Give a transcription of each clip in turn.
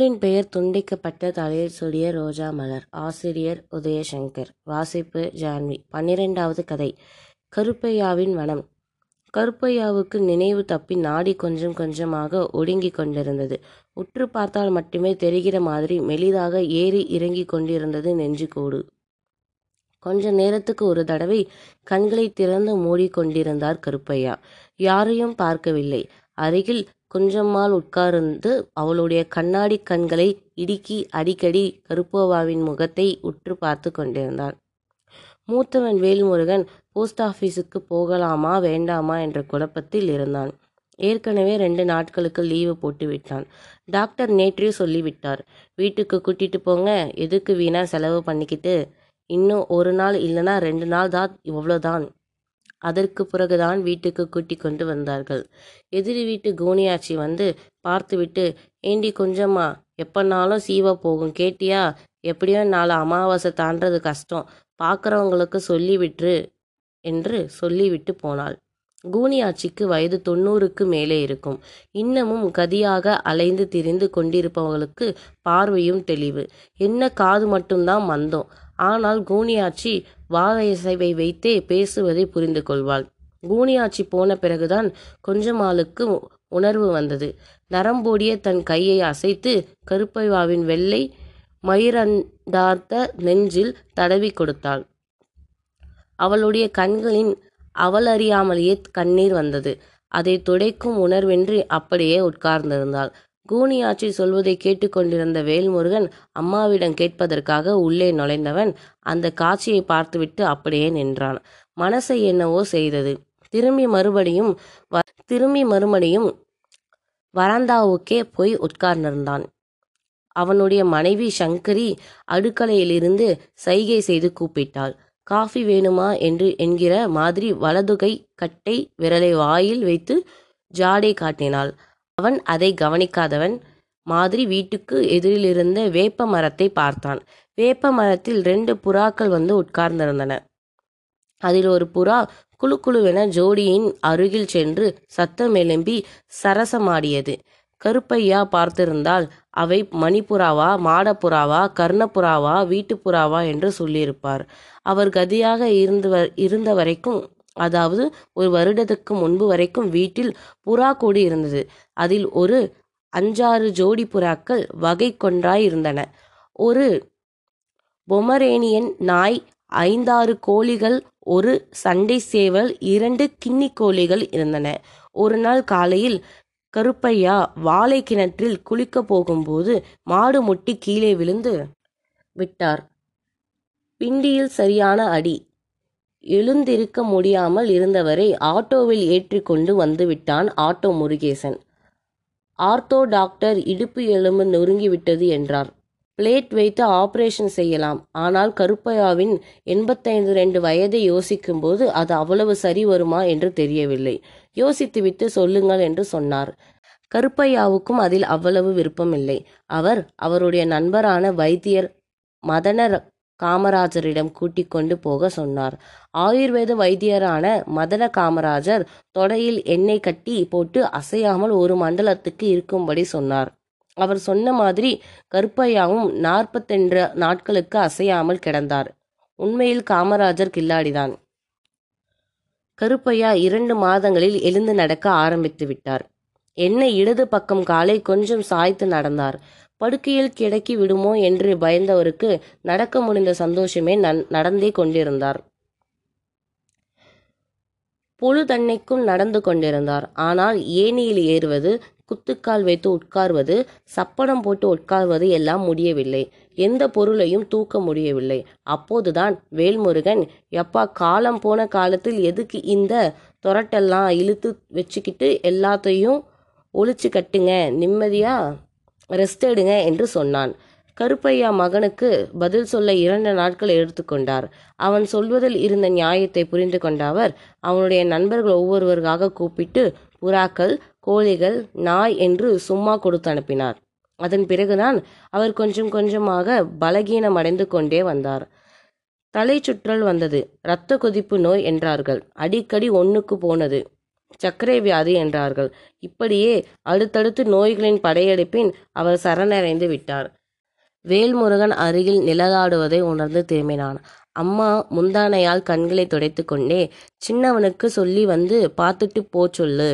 நூலின் பெயர் துண்டிக்கப்பட்ட தலையில் சூடிய ரோஜா மலர். ஆசிரியர் உதயசங்கர். வாசிப்பு ஜான்வி. பன்னிரெண்டாவது கதை. கருப்பையாவின் வனம். கருப்பையாவுக்கு நினைவு தப்பி நாடி கொஞ்சம் கொஞ்சமாக ஒடுங்கிக் கொண்டிருந்தது. உற்று பார்த்தால் மட்டுமே தெரிகிற மாதிரி மெலிதாக ஏறி இறங்கி கொண்டிருந்தது நெஞ்சுக்கூடு. கொஞ்ச நேரத்துக்கு ஒரு தடவை கண்களை திறந்து மூடிக்கொண்டிருந்தார் கருப்பையா. யாரையும் பார்க்கவில்லை. அருகில் கொஞ்சம்மாள் உட்கார்ந்து அவளுடைய கண்ணாடி கண்களை இடுக்கி அடிக்கடி கருப்பவாவின் முகத்தை உற்று பார்த்து கொண்டிருந்தாள். மூத்தவன் வேல்முருகன் போஸ்ட் ஆஃபீஸுக்கு போகலாமா வேண்டாமா என்ற குழப்பத்தில் இருந்தான். ஏற்கனவே ரெண்டு நாட்களுக்கு லீவு போட்டு விட்டான். டாக்டர் நேற்றே சொல்லிவிட்டார். வீட்டுக்கு கூட்டிட்டு போங்க எதுக்கு வீணா செலவு பண்ணிக்கிட்டு? இன்னும் ஒரு நாள் இல்லைன்னா ரெண்டு நாள் தான் இவ்வளோதான் அதற்கு பிறகுதான் வீட்டுக்கு கூட்டி கொண்டு வந்தார்கள். எதிரி வீட்டு கோனியாச்சி வந்து பார்த்துவிட்டு ஏண்டி கொஞ்சமா எப்பனாலும் சீவ போகும். கேட்டியா? எப்படியோ நாலு அமாவாசை தாண்டது கஷ்டம். பார்க்குறவங்களுக்கு சொல்லிவிட்டு என்று சொல்லிவிட்டு போனாள். கூனியாட்சிக்கு வயது தொண்ணூறுக்கு மேலே இருக்கும். இன்னமும் கதியாக அலைந்து திரிந்து கொண்டிருப்பவர்களுக்கு பார்வையும் தெளிவு. என்ன காது மட்டும்தான் மந்தம். ஆனால் வாத இசைவை வைத்தே பேசுவதை புரிந்து கொள்வாள் கூனியாச்சி போன பிறகுதான் கொஞ்சமாளுக்கு உணர்வு வந்தது. நரம்போடிய தன் கையை அசைத்து கருப்பைவாவின் வெள்ளை மயிரண்டார்த்த நெஞ்சில் தடவி கொடுத்தாள். அவளுடைய கண்களின் அவளறியாமலேயே கண்ணீர் வந்தது. அதை துடைக்கும் உணர்வின்றி அப்படியே உட்கார்ந்திருந்தாள். கூனியாச்சி சொல்வதை கேட்டுக்கொண்டிருந்த வேல்முருகன் அம்மாவிடம் கேட்பதற்காக உள்ளே நுழைந்தவன் அந்த காட்சியை பார்த்துவிட்டு அப்படியே நின்றான். மனசை என்னவோ செய்தது. திரும்பி மறுபடியும் வ திரும்பி மறுபடியும் வராந்தாவுக்கே போய் உட்கார்ந்திருந்தான். அவனுடைய மனைவி சங்கரி அடுக்கலையிலிருந்து சைகை செய்து கூப்பிட்டாள். காஃபி வேணுமா? என்று என்கிற மாதிரி வலதுகை கட்டை விரலை வாயில் வைத்து ஜாடை காட்டினாள். அவன் அதை கவனிக்காதவன். மாதிரி வீட்டுக்கு எதிரிலிருந்த வேப்ப மரத்தை பார்த்தான். வேப்ப மரத்தில் ரெண்டு புறாக்கள் வந்து உட்கார்ந்திருந்தன. அதில் ஒரு புறா குழு குழுவென ஜோடியின் அருகில் சென்று சத்தம் எழும்பி சரசமாடியது. கருப்பையா பார்த்திருந்தால் அவை மணிப்புறாவா மாடப்புறாவா கர்ணப்புறாவா வீட்டுப்புறாவா என்று சொல்லியிருப்பார். அவர் கதியாக இருந்து இருந்த வரைக்கும் அதாவது ஒரு வருடத்துக்கு முன்பு வரைக்கும் வீட்டில் புறா கூடி இருந்தது. அதில் ஒரு அஞ்சாறு ஜோடி புறாக்கள் வகை கொன்றாய் இருந்தன. ஒரு பொமரேனியன் நாய் ஐந்தாறு கோழிகள் ஒரு சண்டை சேவல் இரண்டு கிண்ணி கோழிகள் இருந்தன. ஒரு நாள் காலையில் கருப்பையா வாழை கிணற்றில் குளிக்க போகும்போது மாடு முட்டி கீழே விழுந்து விட்டார். பிண்டியில் சரியான அடி எழுந்திருக்க முடியாமல் இருந்தவரை ஆட்டோவில் ஏற்றிக்கொண்டு வந்துவிட்டான் ஆட்டோ முருகேசன். ஆர்த்தோ டாக்டர் இடுப்பு எலும்பு நொறுங்கிவிட்டது என்றார். பிளேட் வைத்து ஆபரேஷன் செய்யலாம். ஆனால் கருப்பையாவின் எண்பத்தைந்து ரெண்டு வயதை யோசிக்கும்போது அது அவ்வளவு சரி வருமா என்று தெரியவில்லை. யோசித்துவிட்டு சொல்லுங்கள் என்று சொன்னார். கருப்பையாவுக்கும் அதில் அவ்வளவு விருப்பமில்லை. அவர் அவருடைய நண்பரான வைத்தியர் மதன காமராஜரிடம் கூட்டிக் கொண்டு போக சொன்னார். ஆயுர்வேத வைத்தியரான மதன காமராஜர் தொடையில் எண்ணெய் கட்டி போட்டு அசையாமல் ஒரு மண்டலத்துக்கு இருக்கும்படி சொன்னார். அவர் சொன்ன மாதிரி கருப்பையாவும் நாற்பத்தெண்டு நாட்களுக்கு அசையாமல் கிடந்தார். உண்மையில் காமராஜர் கில்லாடிதான். கருப்பையா இரண்டு மாதங்களில் எழுந்து நடக்க ஆரம்பித்து விட்டார். என்ன இடது பக்கம் காலை கொஞ்சம் சாய்த்து நடந்தார். படுக்கையில் கிடக்கி விடுமோ என்று பயந்தவருக்கு நடக்க முடிந்த சந்தோஷமே நடந்தே கொண்டிருந்தார். பொழுதன்னைக்கும் நடந்து கொண்டிருந்தார். ஆனால் ஏணியில் ஏறுவது குத்துக்கால் வைத்து உட்கார்வது சப்பனம் போட்டு உட்கார்வது எல்லாம் முடியவில்லை. எந்த பொருளையும் தூக்க முடியவில்லை. அப்போதுதான் வேல்முருகன் எப்பா காலம் போன காலத்தில் எதுக்கு இந்த தொரட்டெல்லாம் இழுத்து வச்சுக்கிட்டு எல்லாத்தையும் ஒழிச்சு கட்டுங்க? நிம்மதியாக ரெஸ்ட் எடுங்க என்று சொன்னான். கருப்பையா மகனுக்கு பதில் சொல்ல இரண்டு நாட்கள் எடுத்துக்கொண்டார். அவன் சொல்வதில் இருந்த நியாயத்தை புரிந்து கொண்ட அவர் அவனுடைய நண்பர்கள் ஒவ்வொருவராக கூப்பிட்டு புறாக்கள் கோழிகள் நாய் என்று சும்மா கொடுத்து அனுப்பினார். அதன் பிறகுதான் அவர் கொஞ்சம் கொஞ்சமாக பலகீனம் அடைந்து கொண்டே வந்தார். தலை சுற்றல் வந்தது. இரத்த கொதிப்பு நோய் என்றார்கள். அடிக்கடி ஒன்றுக்கு போனது. சர்க்கரை வியாதி என்றார்கள். இப்படியே அடுத்தடுத்து நோய்களின் படையெடுப்பின் அவர் சரணடைந்து விட்டார். வேல்முருகன் அருகில் நிழலாடுவதை உணர்ந்து திரும்பினான். அம்மா முந்தானையால் கண்களை துடைத்து கொண்டே சின்னவனுக்கு சொல்லி வந்து பார்த்துட்டு போ சொல்லு.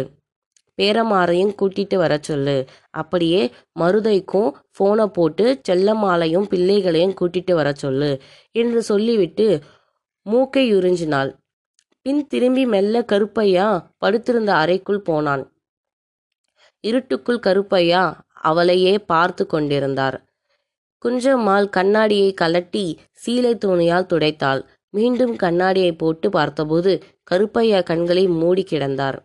பேரமாரையும் கூட்டிட்டு வர சொல்லு அப்படியே மருதைக்கும் ஃபோனை போட்டு செல்லம்மாளையும் பிள்ளைகளையும் கூட்டிட்டு வர சொல்லு என்று சொல்லிவிட்டு மூக்கை உறிஞ்சினாள் பின் திரும்பி மெல்ல கருப்பையா படுத்திருந்த அறைக்குள் போனான். இருட்டுக்குள் கருப்பையா அவளையே பார்த்து கொண்டிருந்தார். குஞ்சம்மாள் கண்ணாடியை கலட்டி சீலை துணியால் துடைத்தாள். மீண்டும் கண்ணாடியை போட்டு பார்த்தபோது கருப்பையா கண்களை மூடி கிடந்தார்.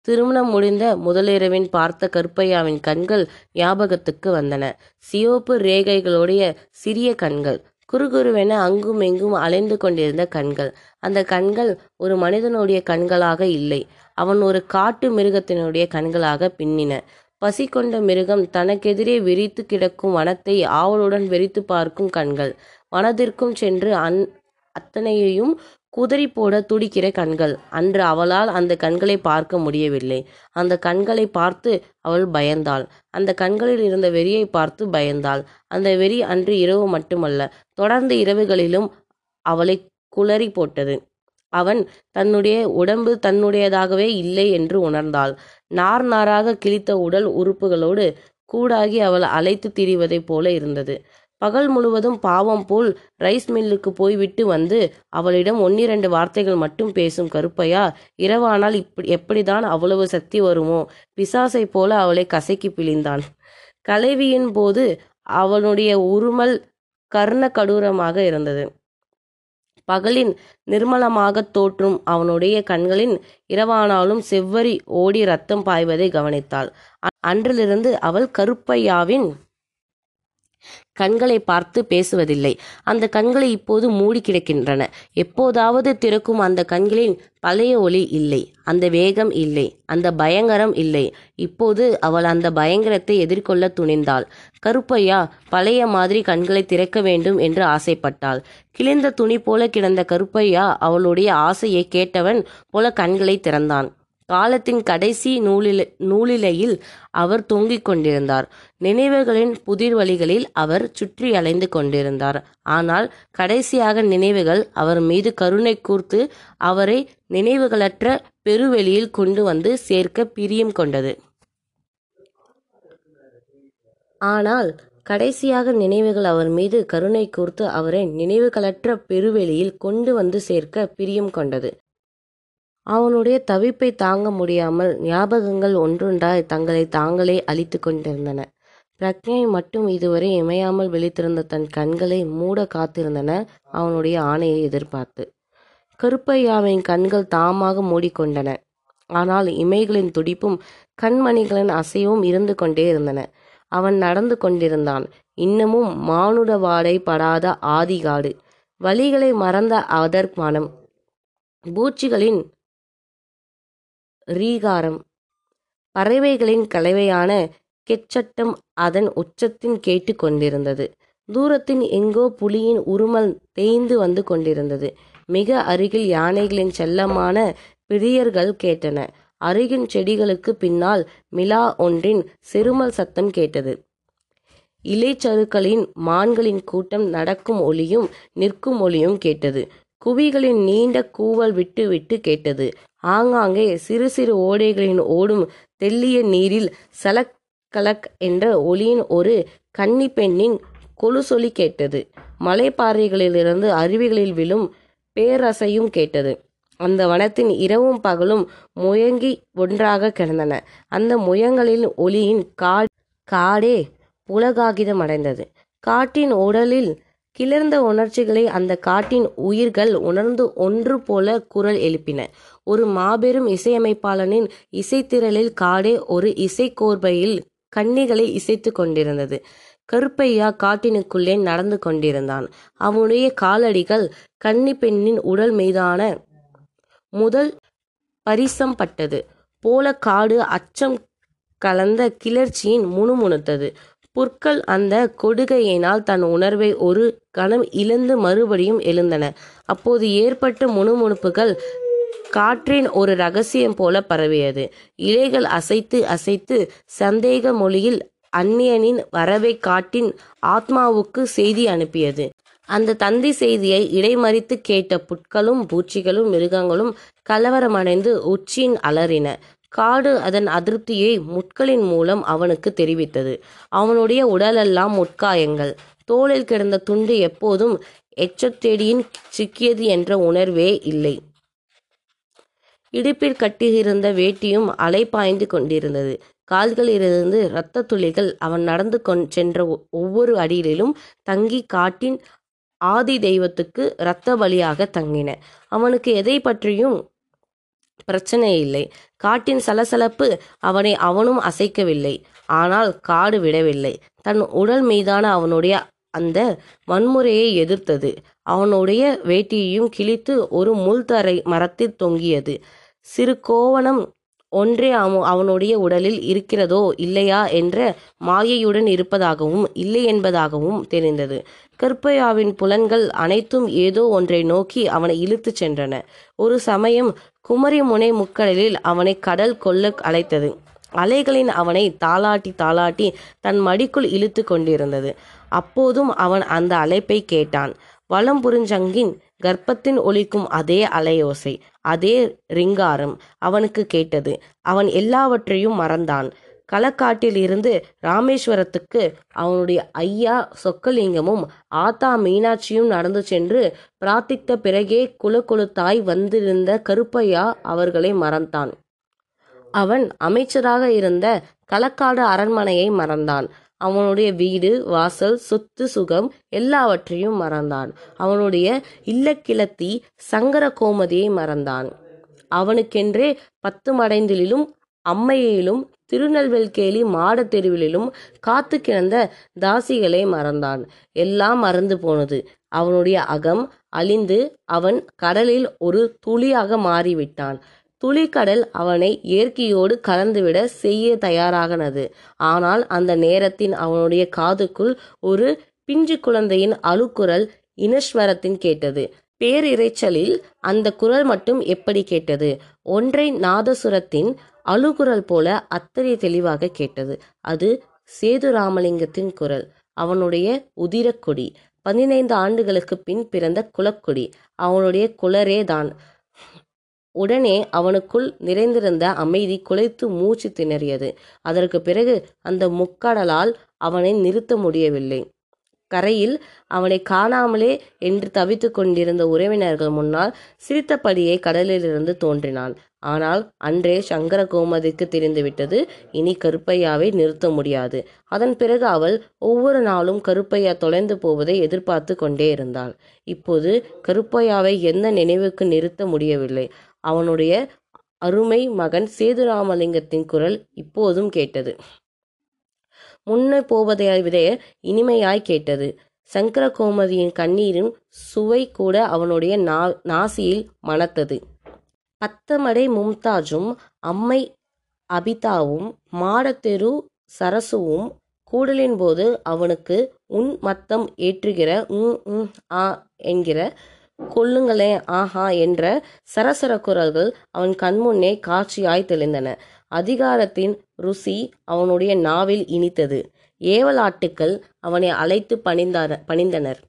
திருமணம் முடிந்த முதலிரவின் பார்த்த கருப்பையாவின் கண்கள் ஞாபகத்துக்கு வந்தன. சிவப்பு ரேகைகளுடைய சிறிய கண்கள் குறுகுருவென அங்கும் எங்கும் அலைந்து கொண்டிருந்த கண்கள். அந்த கண்கள் ஒரு மனிதனுடைய கண்களாக இல்லை. அவன் ஒரு காட்டு மிருகத்தினுடைய கண்களாக பின்னின. பசி கொண்ட மிருகம் தனக்கெதிரே விரித்து கிடக்கும் வனத்தை ஆவலுடன் வெறித்து பார்க்கும் கண்கள். வனத்திற்கும் சென்று அந் அத்தனையையும் குதறி போட துடிக்கிற கண்கள். அன்று அவளால் அந்த கண்களை பார்க்க முடியவில்லை. அந்த கண்களை பார்த்து அவள் பயந்தாள். அந்த கண்களில் இருந்த வெறியை பார்த்து பயந்தாள். அந்த வெறி அன்று இரவு மட்டுமல்ல தொடர்ந்து இரவுகளிலும் அவளை குளறி போட்டது. அவன் தன்னுடைய உடம்பு தன்னுடையதாகவே இல்லை என்று உணர்ந்தாள். நார் நாராக கிழித்த உடல் உறுப்புகளோடு கூடாகி அவள் அழைத்து திரிவதைப் போல இருந்தது. பகல் முழுவதும் பாவம் போல் ரைஸ் மில்லுக்கு போய்விட்டு வந்து அவளிடம் ஒன்னிரண்டு வார்த்தைகள் மட்டும் பேசும் கருப்பையா இரவானால் இப்படி எப்படிதான் அவ்வளவு சக்தி வருமோ? பிசாசை போல அவளை கசக்கி பிழிந்தான். கலைவியின் போது அவனுடைய உருமல் கர்ண கடூரமாக இருந்தது. பகலின் நிர்மலமாகத் தோற்றும் அவனுடைய கண்களின் இரவானாலும் செவ்வரி ஓடி ரத்தம் பாய்வதை கவனித்தாள். அன்றிலிருந்து அவள் கருப்பையாவின் கண்களை பார்த்து பேசுவதில்லை. அந்த கண்களை இப்போது மூடி கிடக்கின்றன. எப்போதாவது திறக்கும் அந்த கண்களின் பழைய ஒளி இல்லை. அந்த வேகம் இல்லை. அந்த பயங்கரம் இல்லை. இப்போது அவள் அந்த பயங்கரத்தை எதிர்கொள்ள துணிந்தாள். கருப்பையா பழைய மாதிரி கண்களை திறக்க வேண்டும் என்று ஆசைப்பட்டாள். கிழிந்த துணி போல கிடந்த கருப்பையா அவளுடைய ஆசையை கேட்டவன் போல கண்களை திறந்தான். காலத்தின் கடைசி நூலில நூலிலையில் அவர் தொங்கிக் கொண்டிருந்தார். நினைவுகளின் புதிர் வழிகளில் அவர் சுற்றி அலைந்து கொண்டிருந்தார். ஆனால் கடைசியாக நினைவுகள் அவர் மீது கருணை கூர்த்து அவரை நினைவுகளற்ற பெருவெளியில் கொண்டு வந்து சேர்க்க பிரியம் கொண்டது. ஆனால் கடைசியாக நினைவுகள் அவர் மீது கருணை கூர்த்து அவரை நினைவுகளற்ற பெருவெளியில் கொண்டு வந்து சேர்க்க பிரியம் கொண்டது. அவனுடைய தவிப்பை தாங்க முடியாமல் ஞாபகங்கள் ஒன்றொன்றாய் தங்களை தாங்களே அழித்து கொண்டிருந்தன. பிரக்ஞை மட்டும் இதுவரை இமையாமல் விழித்திருந்த தன் கண்களை மூட காத்திருந்தன அவனுடைய ஆணையை எதிர்பார்த்து. கருப்பையாவின் கண்கள் தாமாக மூடிக்கொண்டன. ஆனால் இமைகளின் துடிப்பும் கண்மணிகளின் அசைவும் இருந்து கொண்டே இருந்தன. அவன் நடந்து கொண்டிருந்தான். இன்னமும் மானுட வாடை படாத ஆதிகாடு. வழிகளை மறந்த அதர் பூச்சிகளின் ரீகாரம். பறவைகளின் கலவையான கெச்சட்டம் அதன் உச்சத்தின் கேட்டு கொண்டிருந்தது. தூரத்தின் எங்கோ புலியின் உருமல் தேய்ந்து வந்து கொண்டிருந்தது. மிக அருகில் யானைகளின் செல்லமான பிரியர்கள் கேட்டன. அருகின் செடிகளுக்கு பின்னால் மிலா ஒன்றின் செருமல் சத்தம் கேட்டது. இலைச்சருக்களின் மான்களின் கூட்டம் நடக்கும் ஒளியும் நிற்கும் ஒளியும் கேட்டது. குவிகளின் நீண்ட கூவல் விட்டு விட்டு கேட்டது. ஆங்காங்கே சிறு சிறு ஓடைகளின் ஓடும் தெல்லிய நீரில் சலக் கலக் என்ற ஒளியின் ஒரு கன்னி பெண்ணின் கொலுசொலி கேட்டது. மலைப்பாறைகளிலிருந்து அருவிகளில் விழும் பேரசையும் கேட்டது. அந்த வனத்தின் இரவும் பகலும் முயங்கி ஒன்றாக கிடந்தன. அந்த முயங்களின் ஒளியின் கா காடே புலகாகிதம் அடைந்தது. காட்டின் உடலில் கிளர்ந்த உணர்ச்சிகளை அந்த காட்டின் உயிர்கள் உணர்ந்து ஒன்று போல குரல் எழுப்பின. ஒரு மாபெரும் இசையமைப்பாளனின் இசைத்திரளில் காடே ஒரு இசைக்கோர்வையில் கன்னிகளை இசைத்து கொண்டிருந்தது. கருப்பையா காட்டினுக்குள்ளே நடந்து கொண்டிருந்தான். அவனுடைய காலடிகள் கன்னி பெண்ணின் உடல் மீதான முதல் பரிசம் பட்டது. போல காடு அச்சம் கலந்த கிளர்ச்சியின் முணுமுணுத்தது. புற்கள் அந்த கொடுகையினால் தன் உணர்வை ஒரு கணம் இழந்து மறுபடியும் எழுந்தன. அப்போது ஏற்பட்ட முணுமுணுப்புகள் காற்றின் ஒரு ரகசியம் போல பரவியது. இலைகள் அசைத்து அசைத்து சந்தேக மொழியில் அந்நியனின் வரவை காட்டின் ஆத்மாவுக்கு செய்தி அனுப்பியது. அந்த தந்தி செய்தியை இடைமறித்து கேட்ட புட்களும் பூச்சிகளும் மிருகங்களும் கலவரமடைந்து உச்சியின் அலறின. காடு அதன் அதிருப்தியை முட்களின் மூலம் அவனுக்கு தெரிவித்தது. அவனுடைய உடலெல்லாம் முட்காயங்கள். தோளில் கிடந்த துண்டு எப்போதும் எச்சத்தேடியின் சிக்கியது என்ற உணர்வே இல்லை. இடுப்பில் கட்டியிருந்த வேட்டியும் அலை பாய்ந்து கொண்டிருந்தது. கால்களிலிருந்து இரத்த துளிகள் அவன் நடந்து கொண் சென்ற ஒ- ஒவ்வொரு அடியிலும் தங்கி காட்டின் ஆதி தெய்வத்துக்கு இரத்த பலியாக தங்கின. அவனுக்கு எதை பற்றியும் பிரச்சனை இல்லை. காட்டின் சலசலப்பு அவனை அவனும் அசைக்கவில்லை. ஆனால் காடு விடவில்லை. தன் உடல் மீதான அவனுடைய அந்த வன்முறையை எதிர்த்தது. அவனுடைய வேட்டியையும் கிழித்து ஒரு முள்தரை மரத்தில் தொங்கியது. சிறு கோவணம் ஒன்றே அவனுடைய உடலில் இருக்கிறதோ இல்லையா என்ற மாயையுடன் இருப்பதாகவும் இல்லை என்பதாகவும் தெரிந்தது. கற்பையாவின் புலன்கள் அனைத்தும் ஏதோ ஒன்றை நோக்கி அவனை இழுத்துச் சென்றன. ஒரு சமயம் குமரி முனை முக்கடலில் அவனை கடல் கொல்ல அழைத்தது. அலைகளின் அவனை தாளாட்டி தாளாட்டி தன் மடிக்குள் இழுத்து கொண்டிருந்தது. அப்போதும் அவன் அந்த அழைப்பை கேட்டான். வலம்புரிஞ்சங்கின் கர்ப்பத்தின் ஒலிக்கும் அதே அலையோசை. அதே ரிங்காரம் அவனுக்கு கேட்டது. அவன் எல்லாவற்றையும் மறந்தான். களக்காட்டில் இருந்து ராமேஸ்வரத்துக்கு அவனுடைய ஐயா சொக்கலிங்கமும் ஆத்தா மீனாட்சியும் நடந்து சென்று பிரார்த்தித்த பிறகே குலகுலுத்தாய் வந்திருந்த கருப்பையா அவர்களை மறந்தான். அவன் அமைச்சராக இருந்த களக்காடு அரண்மனையை மறந்தான். அவனுடைய வீடு வாசல் சொத்து சுகம் எல்லாவற்றையும் மறந்தான். அவனுடைய இல்லக்கிழத்தி சங்கர கோமதியை மறந்தான். அவனுக்கென்றே பத்து மடைந்திலும் அம்மையிலும் திருநெல்வேல்கேலி மாட தெருவிலும் காத்து கிடந்த தாசிகளை மறந்தான். எல்லாம் மறந்து போனது. அவனுடைய அகம் அழிந்து அவன் கடலில் ஒரு துளியாக மாறிவிட்டான். துளிக்கடல் அவனை இயற்கையோடு கலந்துவிட செய்ய தயாராகனது ஆனால் அந்த நேரத்தின் அவனுடைய காதுக்குள் ஒரு பிஞ்சு குழந்தையின் அழுக்குரல் இனஸ்வரத்தின் கேட்டது. பேரிரைச்சலில் அந்த குரல் மட்டும் எப்படி கேட்டது? ஒன்றை நாதசுரத்தின் அழுகுரல் போல அத்தனை தெளிவாக கேட்டது. அது சேதுராமலிங்கத்தின் குரல். அவனுடைய உதிரக்கொடி பதினைந்து ஆண்டுகளுக்கு பின் பிறந்த குலக்கொடி அவனுடைய குலரே தான் உடனே அவனுக்குள் நிறைந்திருந்த அமைதி குலைத்து மூச்சு திணறியது. அதற்கு பிறகு அந்த முக்கடலால் அவனை நிறுத்த முடியவில்லை. கரையில் அவனை காணாமலே என்று தவித்துக் கொண்டிருந்த உறவினர்கள் முன்னால் சிரித்தபடியே கடலிலிருந்து தோன்றினான் ஆனால் அன்றே சங்கர கோமதிக்கு தெரிந்துவிட்டது இனி கருப்பையாவை நிறுத்த முடியாது. அதன் பிறகு அவள் ஒவ்வொரு நாளும் கருப்பையா தொலைந்து போவதை எதிர்பார்த்து கொண்டே இருந்தாள். இப்போது கருப்பையாவை எந்த நினைவுக்கு நிறுத்த முடியவில்லை. அவனுடைய அருமை மகன் சேதுராமலிங்கத்தின் குரல் இப்போதும் கேட்டது. முன்னே போவதை விட இனிமையாய் கேட்டது. சங்கர கோமதியின் கண்ணீரின் சுவை கூட அவனுடைய நா நாசியில் மணத்தது. பத்தமடை மும்தாஜும் அம்மை அபிதாவும் மாடத்தெரு சரசுவும் கூடலின் போது அவனுக்கு உன் மத்தம் ஏற்றுகிற உம் உம் ஆ என்கிற கொல்லுங்களே ஆஹா என்ற சரசர குரல்கள் அவன் கண்முன்னே காட்சியாய் தெளிந்தன. அதிகாரத்தின் ருசி அவனுடைய நாவில் இனித்தது. ஏவலாட்டுக்கள் அவனை அழைத்து பணிந்தார பணிந்தனர்.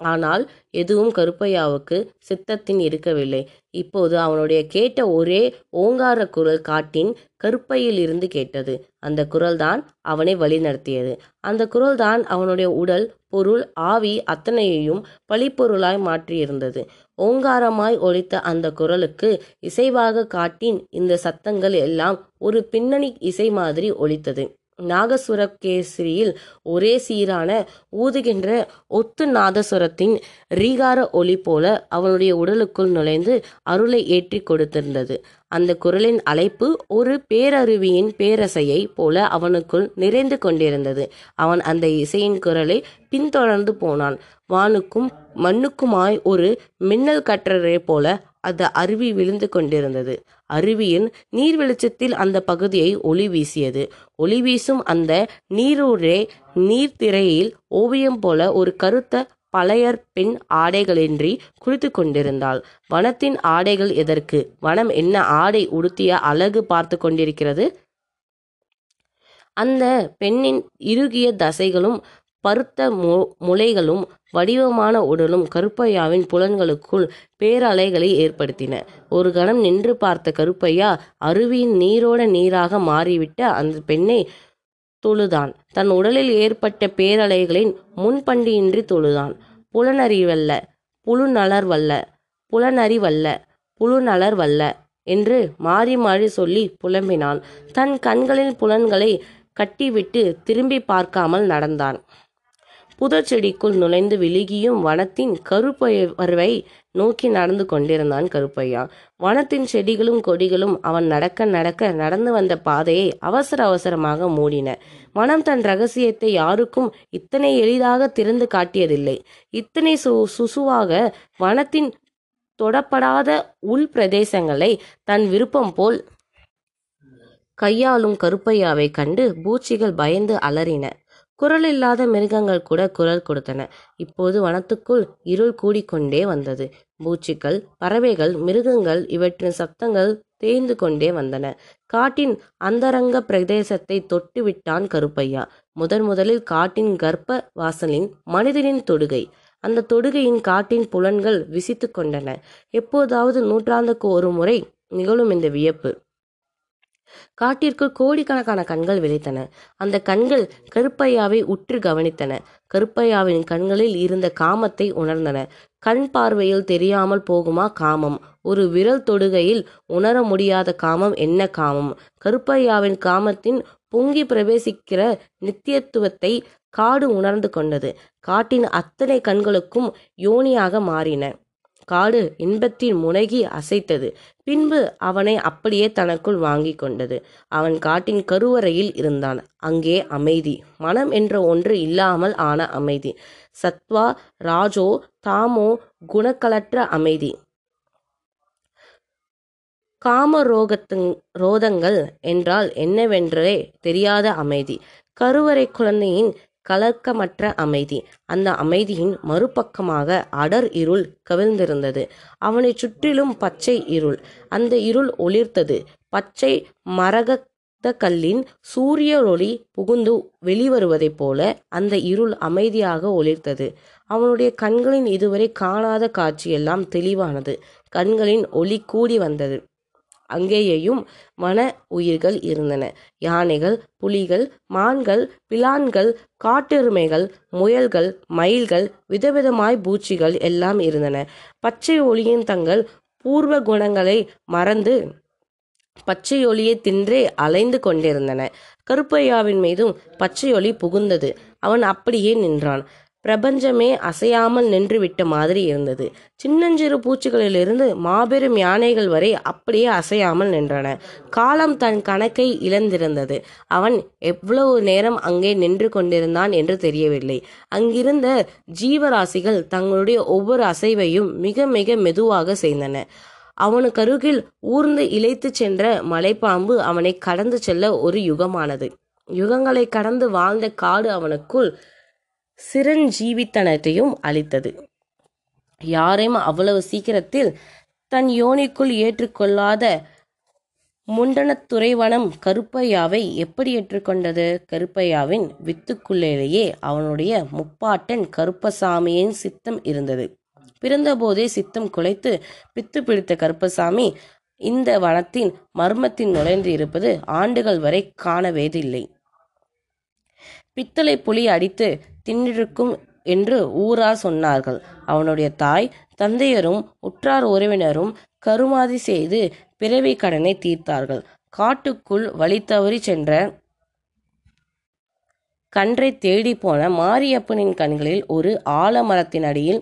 ஆனால் எதுவும் கருப்பையாவுக்கு சித்தத்தின் இருக்கவில்லை. இப்போது அவனுடைய கேட்ட ஒரே ஓங்கார குரல் காட்டின் கருப்பையில் இருந்து கேட்டது. அந்த குரல்தான் அவனை வழிநடத்தியது. அந்த குரல்தான் அவனுடைய உடல் பொருள் ஆவி அத்தனையையும் பழிப்பொருளாய் மாற்றியிருந்தது. ஓங்காரமாய் ஒழித்த அந்த குரலுக்கு இசைவாக காட்டின் இந்த சத்தங்கள் எல்லாம் ஒரு பின்னணி இசை மாதிரி ஒழித்தது நாகசுரகேசரியில் ஒரே சீரான ஊதுகின்ற ஒத்து நாதசுரத்தின் ரீகார ஒளி போல அவனுடைய உடலுக்குள் நுழைந்து அருளை ஏற்றி கொடுத்திருந்தது. அந்த குரலின் அழைப்பு ஒரு பேரருவியின் பேரசையை போல அவனுக்குள் நிறைந்து கொண்டிருந்தது. அவன் அந்த இசையின் குரலை பின்தொடர்ந்து போனான். வானுக்கும் மண்ணுக்குமாய் ஒரு மின்னல் கற்றரை போல அந்த அருவி விழுந்து கொண்டிருந்தது. அருவியின் நீர் வெளிச்சத்தில் அந்த பகுதியை ஒளி வீசியது. ஒளி வீசும் அந்த நீரூரே நீர்த்திரையில் ஓவியம் போல ஒரு கருத்த பழையர் பெண் ஆடைகளின்றி குளித்து கொண்டிருந்தாள். வனத்தின் ஆடைகள் எதற்கு? வனம் என்ன ஆடை உடுத்திய அழகு பார்த்து கொண்டிருக்கிறது? அந்த பெண்ணின் இறுகிய தசைகளும் பருத்த மு முலைகளும் வடிவமான உடலும் கருப்பையாவின் புலன்களுக்குள் பேரலைகளை ஏற்படுத்தின. ஒரு கணம் நின்று பார்த்த கருப்பையா அருவியின் நீரோட நீராக மாறிவிட்ட அந்த பெண்ணை தொழுதான். தன் உடலில் ஏற்பட்ட பேரலைகளின் முன்பண்டியின்றி தொழுதான். புலனறிவல்ல புழுநலர்வல்ல புலனறிவல்ல புழுநலர்வல்ல என்று மாறி மாறி சொல்லி புலம்பினான். தன் கண்களின் புலன்களை கட்டிவிட்டு திரும்பி பார்க்காமல் நடந்தான். புதர் செடிக்குள் நுழைந்து விழுகியும் வனத்தின் கருப்பையர்வை நோக்கி நடந்து கொண்டிருந்தான் கருப்பையா. வனத்தின் செடிகளும் கொடிகளும் அவன் நடக்க நடக்க நடந்து வந்த பாதையை அவசர அவசரமாக மூடின. வனம் தன் ரகசியத்தை யாருக்கும் இத்தனை எளிதாக திறந்து காட்டியதில்லை. இத்தனை சு சுசுவாக வனத்தின் தொடப்படாத உள் பிரதேசங்களை தன் விருப்பம் போல் கையாளும் கருப்பையாவை கண்டு பூச்சிகள் பயந்து அலறின. குரல் இல்லாத மிருகங்கள் கூட குரல் கொடுத்தன. இப்போது வனத்துக்குள் இருள் கூடிக்கொண்டே வந்தது. பூச்சிகள் பறவைகள் மிருகங்கள் இவற்றின் சத்தங்கள் தேய்ந்து கொண்டே வந்தன. காட்டின் அந்தரங்க பிரதேசத்தை தொட்டு விட்டான் கருப்பையா. முதன் முதலில் காட்டின் கர்ப்ப வாசலின் மனிதனின் தொடுகை. அந்த தொடுகையின் காட்டின் புலன்கள் விசித்து கொண்டன. எப்போதாவது நூற்றாண்டுக்கு ஒரு முறை நிகழும் இந்த வியப்பு. காட்டிற்குள் கோடிக்கணக்கான கண்கள் விளைத்தன அந்த கண்கள் கருப்பையாவை உற்று கவனித்தன. கருப்பையாவின் கண்களில் இருந்த காமத்தை உணர்ந்தன. கண் பார்வையில் தெரியாமல் போகுமா காமம்? ஒரு விரல் தொடுகையில் உணர முடியாத காமம் என்ன காமம்? கருப்பையாவின் காமத்தின் பொங்கி பிரவேசிக்கிற நித்தியத்துவத்தை காடு உணர்ந்து கொண்டது. காட்டின் அத்தனை கண்களுக்கும் யோனியாக மாறின. காடு இன்பத்தின் முனகி அசைத்தது. பின்பு அவனை அப்படியே தனக்குள் வாங்கி கொண்டது. அவன் காட்டின் கருவறையில் இருந்தான். அங்கே அமைதி. மனம் என்ற ஒன்று இல்லாமல் ஆன அமைதி. சத்வா ராஜோ தாமோ குணக்கலற்ற அமைதி. காமரோகத்துங் ரோதங்கள் என்றால் என்னவென்றே தெரியாத அமைதி. கருவறை குழந்தையின் கலக்கமற்ற அமைதி. அந்த அமைதியின் மறுபக்கமாக அடர் இருள் கவிழ்ந்திருந்தது. அவனை சுற்றிலும் பச்சை இருள். அந்த இருள் ஒளிர்த்தது. பச்சை மரகத்த கல்லின் சூரிய ஒளி புகுந்து வெளிவருவதைப் போல அந்த இருள் அமைதியாக ஒளிர்த்தது. அவனுடைய கண்களின் இதுவரை காணாத காட்சியெல்லாம் தெளிவானது. கண்களின் ஒளி கூடி வந்தது. அங்கேயும் வன உயிர்கள் இருந்தன. யானைகள் புலிகள் மான்கள் பிலான்கள் காட்டெருமைகள் முயல்கள் மயில்கள் விதவிதமாய் பூச்சிகள் எல்லாம் இருந்தன. பச்சை ஒளியின் தங்கள் பூர்வ குணங்களை மறந்து பச்சை ஒளியை தின்றே அலைந்து கொண்டிருந்தன. கருப்பையாவின் மீதும் பச்சை ஒளி புகுந்தது. அவன் அப்படியே நின்றான். பிரபஞ்சமே அசையாமல் நின்றுவிட்ட மாதிரி இருந்தது. சின்னஞ்சிறு பூச்சிகளிலிருந்து மாபெரும் யானைகள் வரை அப்படியே அசையாமல் நின்றன. காலம் தன் கணக்கை இழந்திருந்தது. அவன் எவ்வளவு நேரம் அங்கே நின்று கொண்டிருந்தான் என்று தெரியவில்லை. அங்கிருந்த ஜீவராசிகள் தங்களுடைய ஒவ்வொரு அசைவையும் மிக மிக மெதுவாக செய்தன. அவனுக்கு அருகில் ஊர்ந்து இழைத்து சென்ற மலைப்பாம்பு அவனை கடந்து செல்ல ஒரு யுகமானது. யுகங்களை கடந்து வாழ்ந்த காடு அவனுக்குள் சிரஞ்சீவித்தனத்தையும் அளித்தது. யாரையும் அவ்வளவு சீக்கிரத்தில் தன் யோனிக்குள் ஏற்றுக்கொள்ளாத முண்டனத்துறைவனம் கருப்பையாவை எப்படி ஏற்றுக்கொண்டது? கருப்பையாவின் வித்துக்குள்ளேயே அவனுடைய முப்பாட்டன் கருப்பசாமியின் சித்தம் இருந்தது. பிறந்தபோதே சித்தம் குலைத்து பித்து பிடித்த கருப்பசாமி இந்த வனத்தின் மர்மத்தின் நுழைந்து இருப்பது ஆண்டுகள் வரை காணவேதில்லை. பித்தளை புலி அடித்து தின்றிருக்கும் என்று ஊரார் சொன்னார்கள். அவனுடைய தாய் தந்தையரும் உற்றார் உறவினரும் கருமாதி செய்து பிறவி கடனை தீர்த்தார்கள். காட்டுக்குள் வழி தவறி சென்ற கன்றை தேடி போன மாரியப்பனின் கண்களில் ஒரு ஆலமரத்தின் அடியில்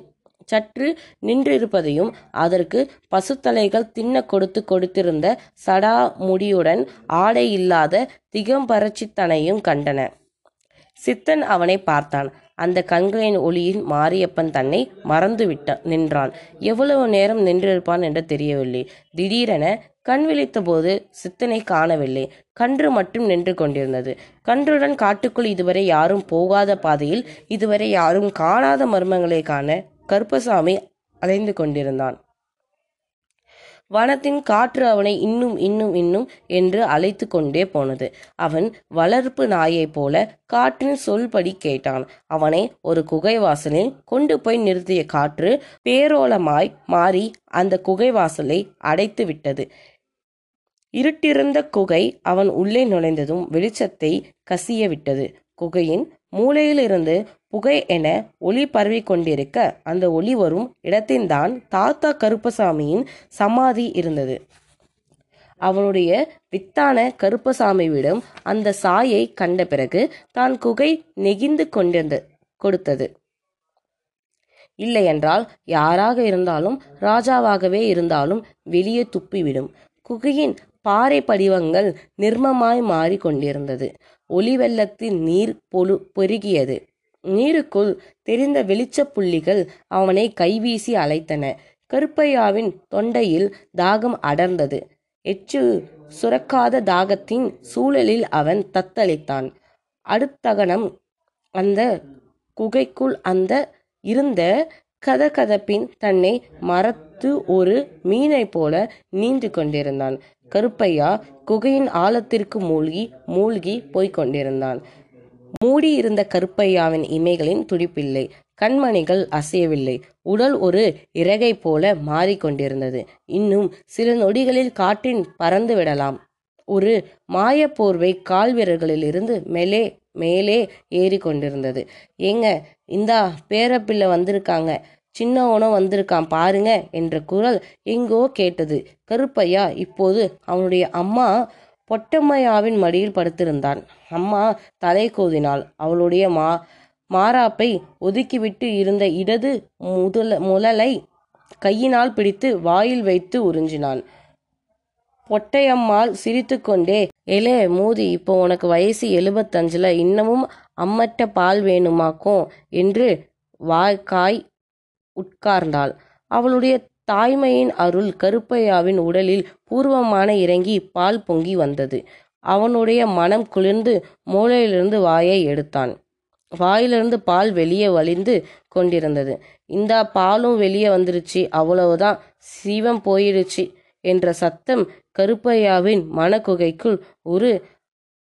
சற்று நின்றிருப்பதையும் அதற்கு பசுத்தலைகள் தின்ன கொடுத்து கொடுத்திருந்த சடா முடியுடன் ஆடை இல்லாத திகம்பரட்சித்தனையும் கண்டன. சித்தன் அவனை பார்த்தான். அந்த கண்களின் ஒளியில் மாரியப்பன் தன்னை மறந்து விட்டான் நின்றான். எவ்வளவு நேரம் நின்றிருப்பான் என்று தெரியவில்லை. திடீரென கண் விழித்தபோது சித்தனை காணவில்லை. கன்று மட்டும் நின்று கொண்டிருந்தது. கன்றுடன் காட்டுக்குள் இதுவரை யாரும் போகாத பாதையில் இதுவரை யாரும் காணாத மர்மங்களை காண கருப்பசாமி அலைந்து கொண்டிருந்தான். வனத்தின் காற்று அவனை இன்னும் இன்னும் இன்னும் என்று அழைத்து கொண்டே போனது. அவன் வளர்ப்பு நாயைப் போல காற்றின் சொல்படி கேட்டான். அவனை ஒரு குகை வாசலில் கொண்டு போய் நிறுத்திய காற்று பேரோலமாய் மாறி அந்த குகை வாசலை அடைத்து விட்டது. இருட்டிருந்த குகை அவன் உள்ளே நுழைந்ததும் வெளிச்சத்தை கசிய விட்டது. குகையின் மூலையிலிருந்து புகை என ஒளி பரவி கொண்டிருக்க அந்த ஒளி வரும் இடத்தின்தான் தாத்தா கருப்பசாமியின் சமாதி இருந்தது. அவனுடைய வித்தான கருப்பசாமியிடம் அந்த சாயை கண்ட பிறகு தான் குகை நெகிந்து கொண்டிருந்த கொடுத்தது. இல்லையென்றால் யாராக இருந்தாலும் ராஜாவாகவே இருந்தாலும் வெளியே துப்பிவிடும். குகையின் பாறை படிவங்கள் நிர்மமாய் மாறிக்கொண்டிருந்தது ஒளிவெள்ளத்தின் நீர் பொழு பெருகியது. நீருக்குள் தெரிந்த வெளிச்ச புள்ளிகள் அவனை கைவீசி அழைத்தன. கருப்பையாவின் தொண்டையில் தாகம் அடர்ந்தது. எச்சு சுரக்காத தாகத்தின் சூழலில் அவன் தத்தளித்தான். அடுத்தகணம் அந்த குகைக்குள் அந்த இருந்த கதகதப்பின் தன்னை மறத்து ஒரு மீனை போல நீந்து கொண்டிருந்தான். கருப்பையா குகையின் ஆழத்திற்கு மூழ்கி மூழ்கி போய்க் கொண்டிருந்தான் மூடியிருந்த கருப்பையாவின் இமைகளின் துடிப்பில்லை. கண்மணிகள் அசையவில்லை. உடல் ஒரு இறகை போல மாறிக்கொண்டிருந்தது. இன்னும் சில நொடிகளில் காற்றின் பறந்து விடலாம். ஒரு மாயப்போர்வை கால் விரல்களிலிருந்து மேலே மேலே ஏறி கொண்டிருந்தது ஏங்க இந்தா பேரப்பிள்ளை வந்திருக்காங்க. சின்னவனும் வந்திருக்கான் பாருங்க என்ற குரல் எங்கோ கேட்டது. கருப்பையா இப்போது அவனுடைய அம்மா பொட்டம்மையாவின் மடியில் படுத்திருந்தான். அம்மா தலை கோதினாள். அவளுடைய மா மாறாப்பை ஒதுக்கிவிட்டு இருந்த இடது முதல முழலை கையினால் பிடித்து வாயில் வைத்து உறிஞ்சினான். பொட்டையம்மாள் சிரித்துக்கொண்டே எலே மூதி இப்போ உனக்கு வயசு எழுபத்தஞ்சில் இன்னமும் அம்மட்ட பால் வேணுமாக்கும்? என்று வாய்க்காய் உட்கார்ந்தாள். அவளுடைய தாய்மையின் அருள் கருப்பையாவின் உடலில் பூர்வமான இறங்கி பால் பொங்கி வந்தது. அவனுடைய மனம் குளிர்ந்து மூளையிலிருந்து வாயை எடுத்தான். வாயிலிருந்து பால் வெளியே வலிந்து கொண்டிருந்தது. இந்த பாலும் வெளியே வந்துருச்சு. அவ்வளவுதான். சீவம் போயிடுச்சு என்ற சத்தம் கருப்பையாவின் மனக்குகைக்குள் ஒரு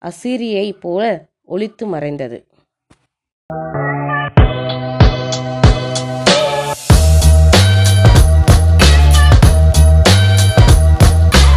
அசிரியை போல ஒளித்து மறைந்தது.